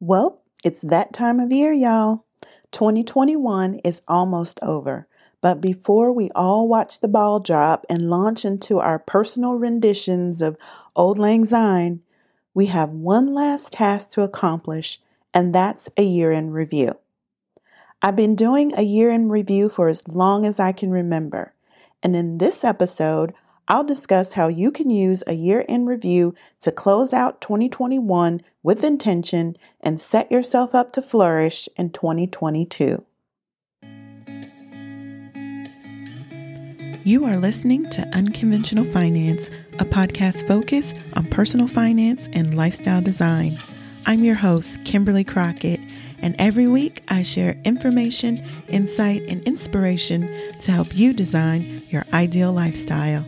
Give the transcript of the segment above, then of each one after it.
Well, it's that time of year, y'all. 2021 is almost over. But before we all watch the ball drop and launch into our personal renditions of Auld Lang Syne, we have one last task to accomplish, and that's a year in review. I've been doing a year in review for as long as I can remember. And in this episode, I'll discuss how you can use a year in review to close out 2021 with intention and set yourself up to flourish in 2022. You are listening to Unconventional Finance, a podcast focused on personal finance and lifestyle design. I'm your host, Kimberly Crockett, and every week I share information, insight, and inspiration to help you design your ideal lifestyle.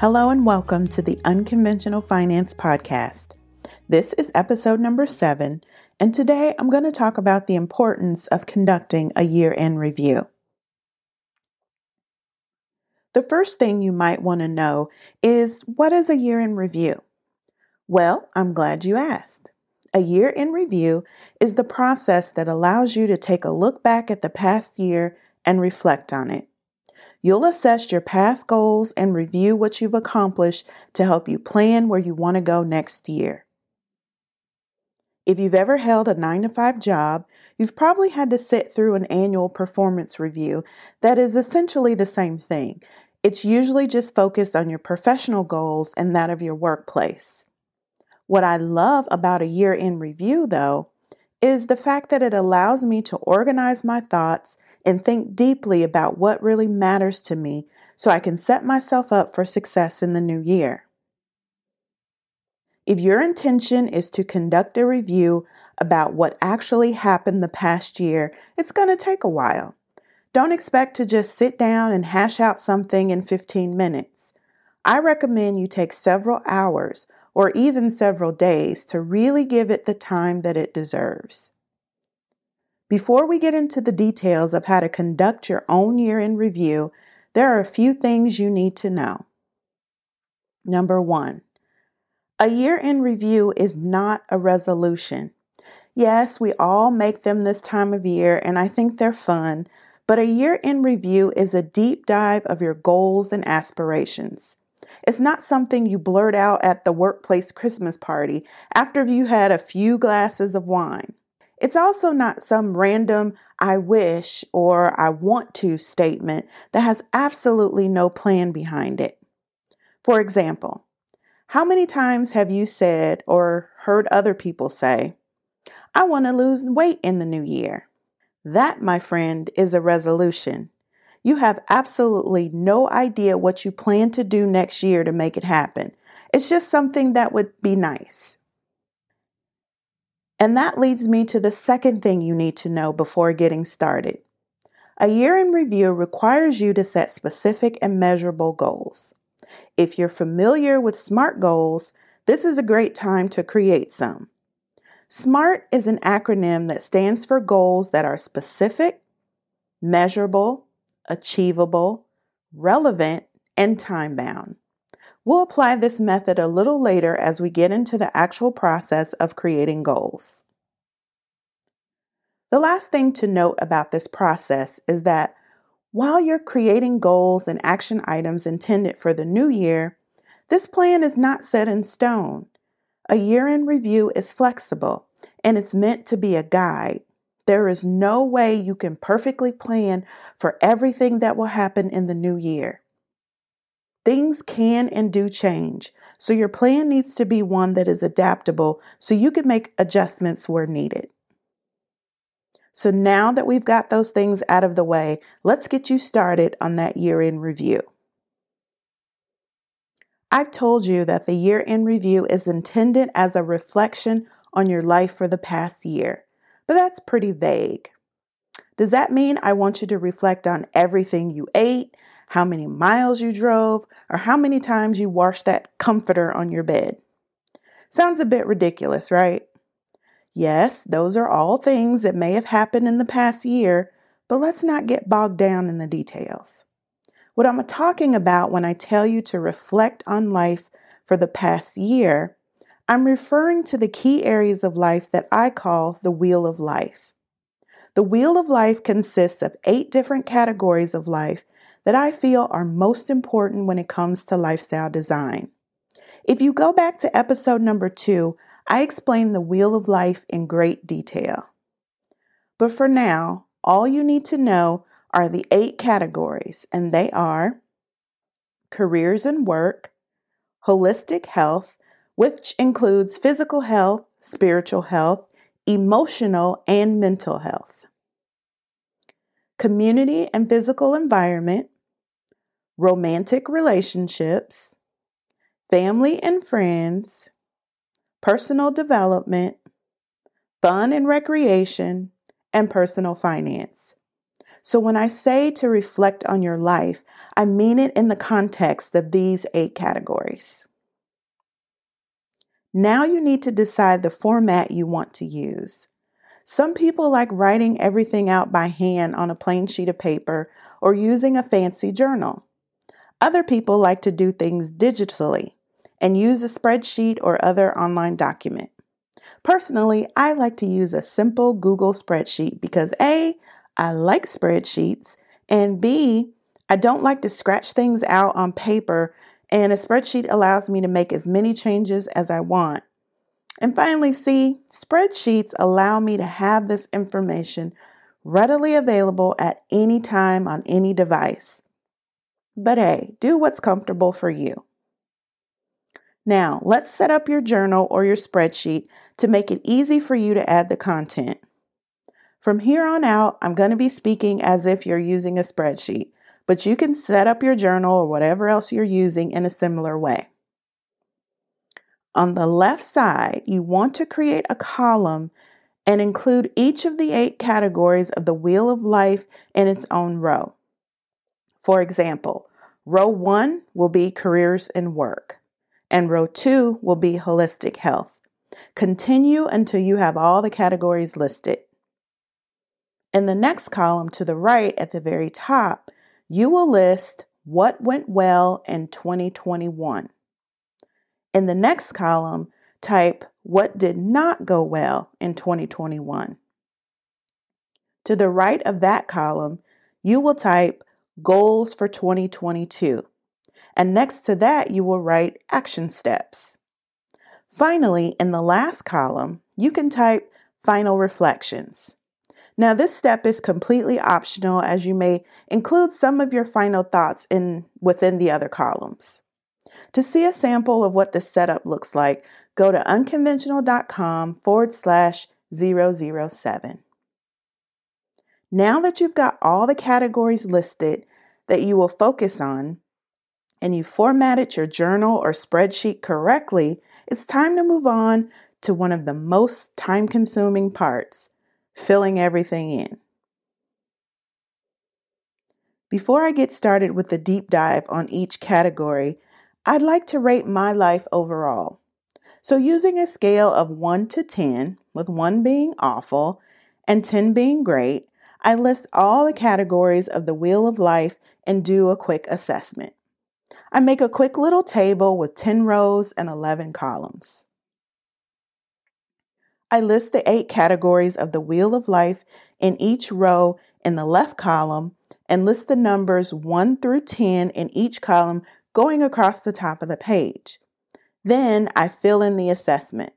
Hello and welcome to the Unconventional Finance Podcast. This is episode number seven, and today I'm going to talk about the importance of conducting a year end review. The first thing you might want to know is what is a year in review? Well, I'm glad you asked. A year in review is the process that allows you to take a look back at the past year and reflect on it. You'll assess your past goals and review what you've accomplished to help you plan where you want to go next year. If you've ever held a 9 to 5 job, you've probably had to sit through an annual performance review that is essentially the same thing. It's usually just focused on your professional goals and that of your workplace. What I love about a year in review, though, is the fact that it allows me to organize my thoughts and think deeply about what really matters to me so I can set myself up for success in the new year. If your intention is to conduct a review about what actually happened the past year, it's going to take a while. Don't expect to just sit down and hash out something in 15 minutes. I recommend you take several hours or even several days to really give it the time that it deserves. Before we get into the details of how to conduct your own year in review, there are a few things you need to know. Number one, a year in review is not a resolution. Yes, we all make them this time of year, and I think they're fun, but a year in review is a deep dive of your goals and aspirations. It's not something you blurt out at the workplace Christmas party after you had a few glasses of wine. It's also not some random I wish or I want to statement that has absolutely no plan behind it. For example, how many times have you said or heard other people say, I want to lose weight in the new year? That, my friend, is a resolution. You have absolutely no idea what you plan to do next year to make it happen. It's just something that would be nice. And that leads me to the second thing you need to know before getting started. A year in review requires you to set specific and measurable goals. If you're familiar with SMART goals, this is a great time to create some. SMART is an acronym that stands for goals that are specific, measurable, achievable, relevant, and time bound. We'll apply this method a little later as we get into the actual process of creating goals. The last thing to note about this process is that while you're creating goals and action items intended for the new year, this plan is not set in stone. A year in review is flexible and it's meant to be a guide. There is no way you can perfectly plan for everything that will happen in the new year. Things can and do change, so your plan needs to be one that is adaptable so you can make adjustments where needed. So now that we've got those things out of the way, let's get you started on that year in review. I've told you that the year in review is intended as a reflection on your life for the past year, but that's pretty vague. Does that mean I want you to reflect on everything you ate, how many miles you drove, or how many times you washed that comforter on your bed. Sounds a bit ridiculous, right? Yes, those are all things that may have happened in the past year, but let's not get bogged down in the details. What I'm talking about when I tell you to reflect on life for the past year, I'm referring to the key areas of life that I call the Wheel of Life. The Wheel of Life consists of eight different categories of life that I feel are most important when it comes to lifestyle design. If you go back to episode number two, I explain the Wheel of Life in great detail. But for now, all you need to know are the eight categories, and they are careers and work, holistic health, which includes physical health, spiritual health, emotional, and mental health, community and physical environment, romantic relationships, family and friends, personal development, fun and recreation, and personal finance. So, when I say to reflect on your life, I mean it in the context of these eight categories. Now you need to decide the format you want to use. Some people like writing everything out by hand on a plain sheet of paper or using a fancy journal. Other people like to do things digitally and use a spreadsheet or other online document. Personally, I like to use a simple Google spreadsheet because A, I like spreadsheets, and B, I don't like to scratch things out on paper, and a spreadsheet allows me to make as many changes as I want. And finally, C, spreadsheets allow me to have this information readily available at any time on any device. But hey, do what's comfortable for you. Now, let's set up your journal or your spreadsheet to make it easy for you to add the content. From here on out, I'm going to be speaking as if you're using a spreadsheet, but you can set up your journal or whatever else you're using in a similar way. On the left side, you want to create a column and include each of the eight categories of the Wheel of Life in its own row. For example, row one will be careers and work, and row two will be holistic health. Continue until you have all the categories listed. In the next column to the right at the very top, you will list what went well in 2021. In the next column, type what did not go well in 2021. To the right of that column, you will type goals for 2022. And next to that, you will write action steps. Finally, in the last column, you can type final reflections. Now, this step is completely optional as you may include some of your final thoughts in within the other columns. To see a sample of what the setup looks like, go to unkimventional.com forward slash 007. Now that you've got all the categories listed that you will focus on, and you formatted your journal or spreadsheet correctly, it's time to move on to one of the most time consuming parts filling everything in. Before I get started with the deep dive on each category, I'd like to rate my life overall. So, using a scale of 1 to 10, with 1 being awful and 10 being great, I list all the categories of the Wheel of Life and do a quick assessment. I make a quick little table with 10 rows and 11 columns. I list the eight categories of the Wheel of Life in each row in the left column and list the numbers 1 through 10 in each column going across the top of the page. Then I fill in the assessment.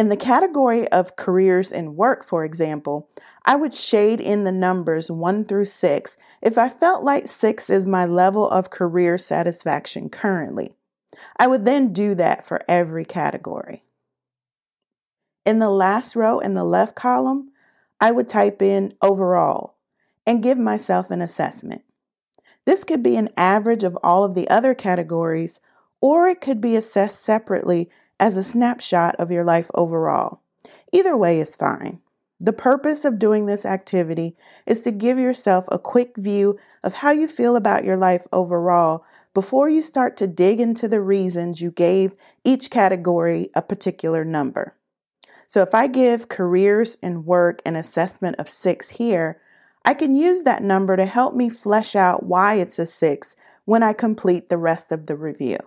In the category of careers and work, for example, I would shade in the numbers 1 through 6 if I felt like 6 is my level of career satisfaction currently. I would then do that for every category. In the last row in the left column, I would type in overall and give myself an assessment. This could be an average of all of the other categories, or it could be assessed separately as a snapshot of your life overall. Either way is fine. The purpose of doing this activity is to give yourself a quick view of how you feel about your life overall before you start to dig into the reasons you gave each category a particular number. So if I give careers and work an assessment of six here, I can use that number to help me flesh out why it's a six when I complete the rest of the review.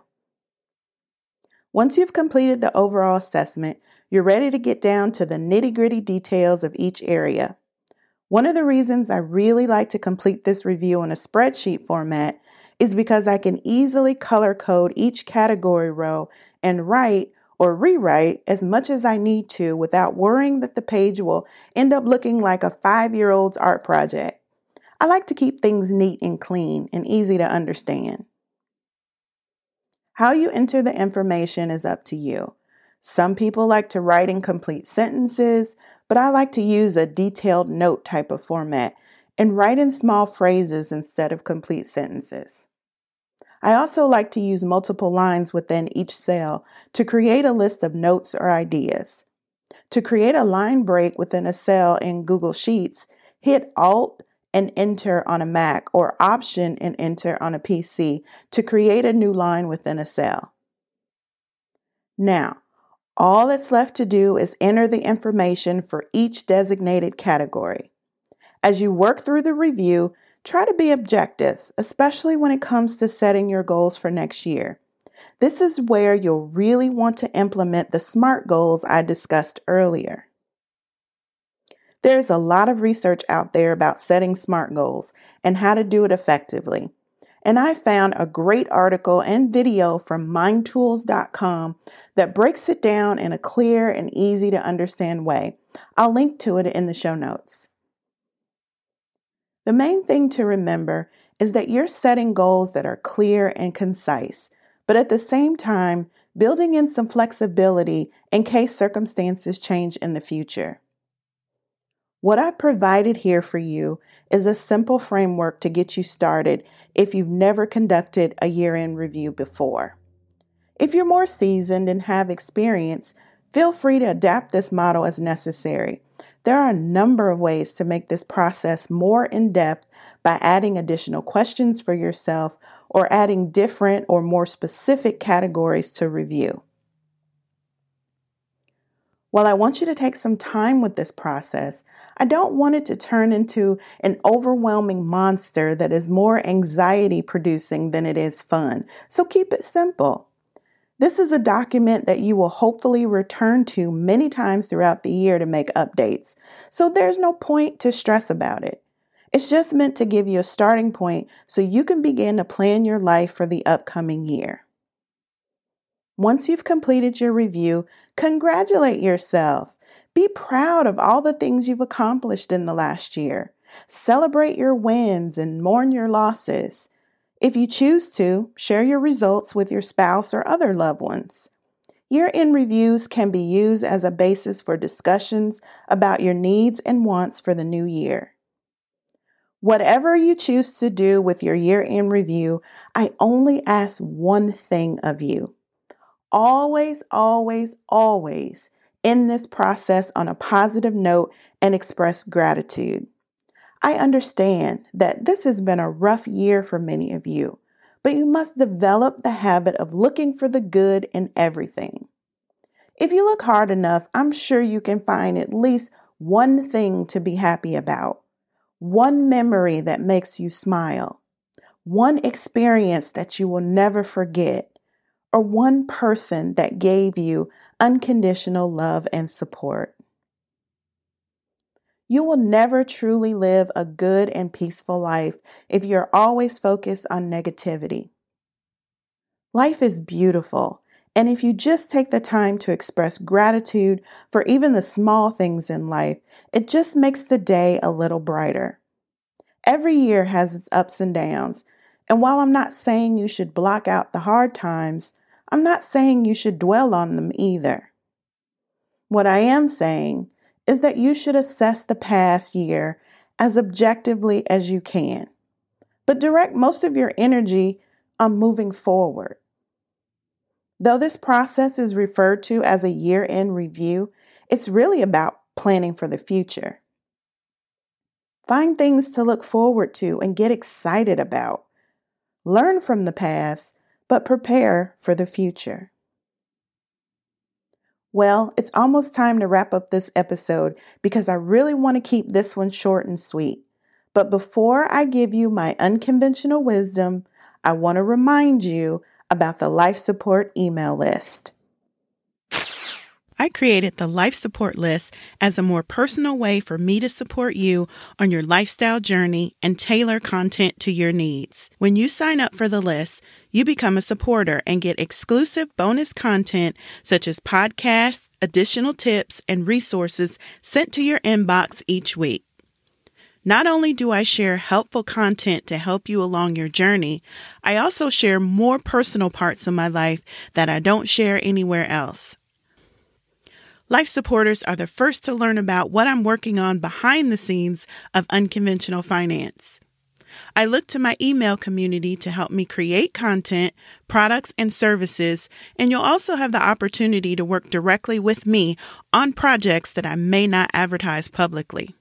Once you've completed the overall assessment, you're ready to get down to the nitty gritty details of each area. One of the reasons I really like to complete this review in a spreadsheet format is because I can easily color code each category row and write or rewrite as much as I need to without worrying that the page will end up looking like a five year old's art project. I like to keep things neat and clean and easy to understand. How you enter the information is up to you. Some people like to write in complete sentences, but I like to use a detailed note type of format and write in small phrases instead of complete sentences. I also like to use multiple lines within each cell to create a list of notes or ideas. To create a line break within a cell in Google Sheets, hit Alt and Enter on a Mac or Option and Enter on a PC to create a new line within a cell. Now, all that's left to do is enter the information for each designated category. As you work through the review, Try to be objective, especially when it comes to setting your goals for next year. This is where you'll really want to implement the SMART goals I discussed earlier. There's a lot of research out there about setting SMART goals and how to do it effectively. And I found a great article and video from mindtools.com that breaks it down in a clear and easy to understand way. I'll link to it in the show notes. The main thing to remember is that you're setting goals that are clear and concise, but at the same time, building in some flexibility in case circumstances change in the future. What I provided here for you is a simple framework to get you started if you've never conducted a year end review before. If you're more seasoned and have experience, feel free to adapt this model as necessary. There are a number of ways to make this process more in depth by adding additional questions for yourself or adding different or more specific categories to review. While I want you to take some time with this process, I don't want it to turn into an overwhelming monster that is more anxiety producing than it is fun. So keep it simple. This is a document that you will hopefully return to many times throughout the year to make updates, so there's no point to stress about it. It's just meant to give you a starting point so you can begin to plan your life for the upcoming year. Once you've completed your review, congratulate yourself. Be proud of all the things you've accomplished in the last year. Celebrate your wins and mourn your losses. If you choose to, share your results with your spouse or other loved ones. Year end reviews can be used as a basis for discussions about your needs and wants for the new year. Whatever you choose to do with your year end review, I only ask one thing of you. Always, always, always end this process on a positive note and express gratitude. I understand that this has been a rough year for many of you, but you must develop the habit of looking for the good in everything. If you look hard enough, I'm sure you can find at least one thing to be happy about, one memory that makes you smile, one experience that you will never forget, or one person that gave you unconditional love and support. You will never truly live a good and peaceful life if you're always focused on negativity. Life is beautiful, and if you just take the time to express gratitude for even the small things in life, it just makes the day a little brighter. Every year has its ups and downs, and while I'm not saying you should block out the hard times, I'm not saying you should dwell on them either. What I am saying is that you should assess the past year as objectively as you can, but direct most of your energy on moving forward. Though this process is referred to as a year end review, it's really about planning for the future. Find things to look forward to and get excited about. Learn from the past, but prepare for the future. Well, it's almost time to wrap up this episode because I really want to keep this one short and sweet. But before I give you my unconventional wisdom, I want to remind you about the life support email list. I created the life support list as a more personal way for me to support you on your lifestyle journey and tailor content to your needs. When you sign up for the list, you become a supporter and get exclusive bonus content such as podcasts, additional tips, and resources sent to your inbox each week. Not only do I share helpful content to help you along your journey, I also share more personal parts of my life that I don't share anywhere else. Life supporters are the first to learn about what I'm working on behind the scenes of unconventional finance. I look to my email community to help me create content, products, and services, and you'll also have the opportunity to work directly with me on projects that I may not advertise publicly.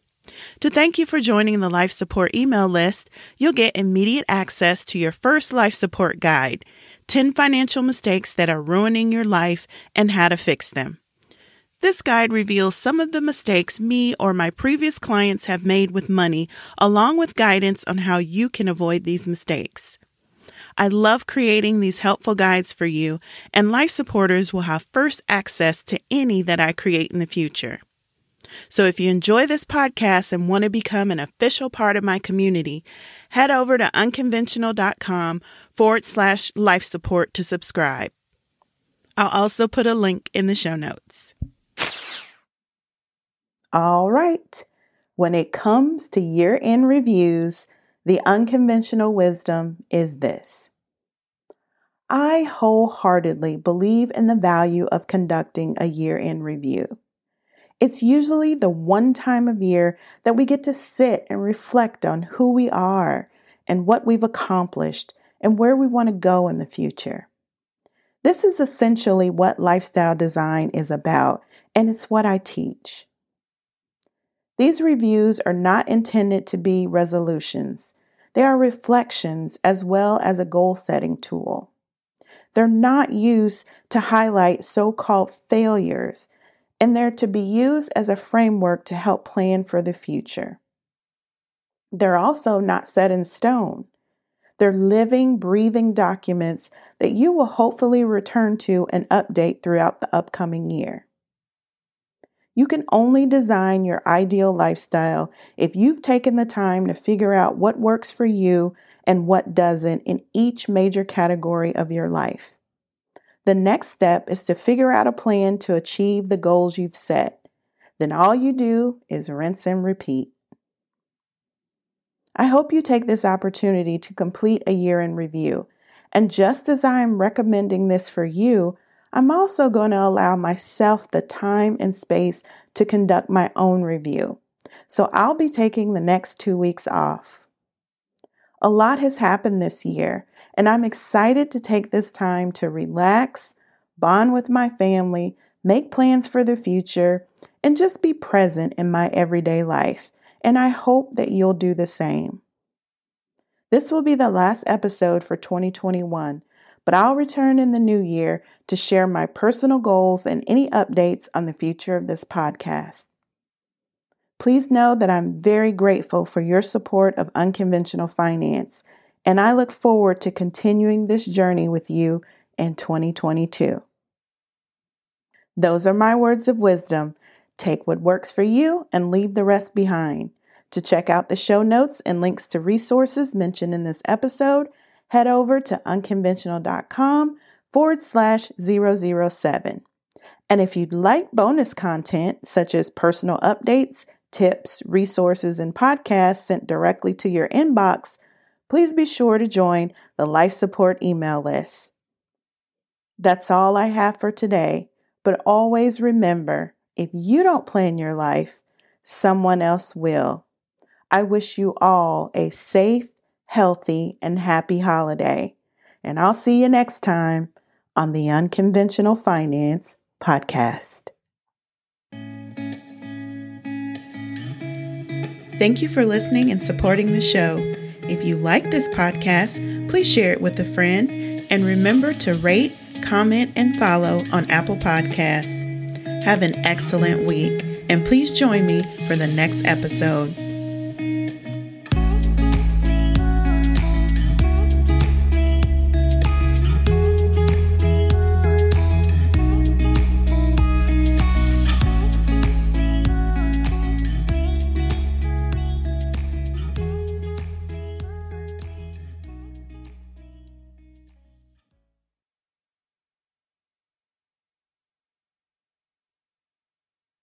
To thank you for joining the life support email list, you'll get immediate access to your first life support guide 10 financial mistakes that are ruining your life and how to fix them. This guide reveals some of the mistakes me or my previous clients have made with money, along with guidance on how you can avoid these mistakes. I love creating these helpful guides for you, and life supporters will have first access to any that I create in the future. So if you enjoy this podcast and want to become an official part of my community, head over to unkimventional.com forward slash life support to subscribe. I'll also put a link in the show notes. All right. When it comes to year end reviews, the unconventional wisdom is this. I wholeheartedly believe in the value of conducting a year end review. It's usually the one time of year that we get to sit and reflect on who we are and what we've accomplished and where we want to go in the future. This is essentially what lifestyle design is about, and it's what I teach. These reviews are not intended to be resolutions. They are reflections as well as a goal setting tool. They're not used to highlight so called failures and they're to be used as a framework to help plan for the future. They're also not set in stone. They're living, breathing documents that you will hopefully return to and update throughout the upcoming year. You can only design your ideal lifestyle if you've taken the time to figure out what works for you and what doesn't in each major category of your life. The next step is to figure out a plan to achieve the goals you've set. Then all you do is rinse and repeat. I hope you take this opportunity to complete a year in review. And just as I am recommending this for you, I'm also going to allow myself the time and space to conduct my own review. So I'll be taking the next two weeks off. A lot has happened this year, and I'm excited to take this time to relax, bond with my family, make plans for the future, and just be present in my everyday life. And I hope that you'll do the same. This will be the last episode for 2021, but I'll return in the new year to share my personal goals and any updates on the future of this podcast. Please know that I'm very grateful for your support of unconventional finance and I look forward to continuing this journey with you in 2022. Those are my words of wisdom. Take what works for you and leave the rest behind. To check out the show notes and links to resources mentioned in this episode, head over to unkimventional.com forward slash 007. And if you'd like bonus content such as personal updates, tips, resources, and podcasts sent directly to your inbox, please be sure to join the life support email list. That's all I have for today, but always remember if you don't plan your life, someone else will. I wish you all a safe, healthy, and happy holiday. And I'll see you next time on the Unconventional Finance Podcast. Thank you for listening and supporting the show. If you like this podcast, please share it with a friend and remember to rate, comment, and follow on Apple Podcasts. Have an excellent week, and please join me for the next episode.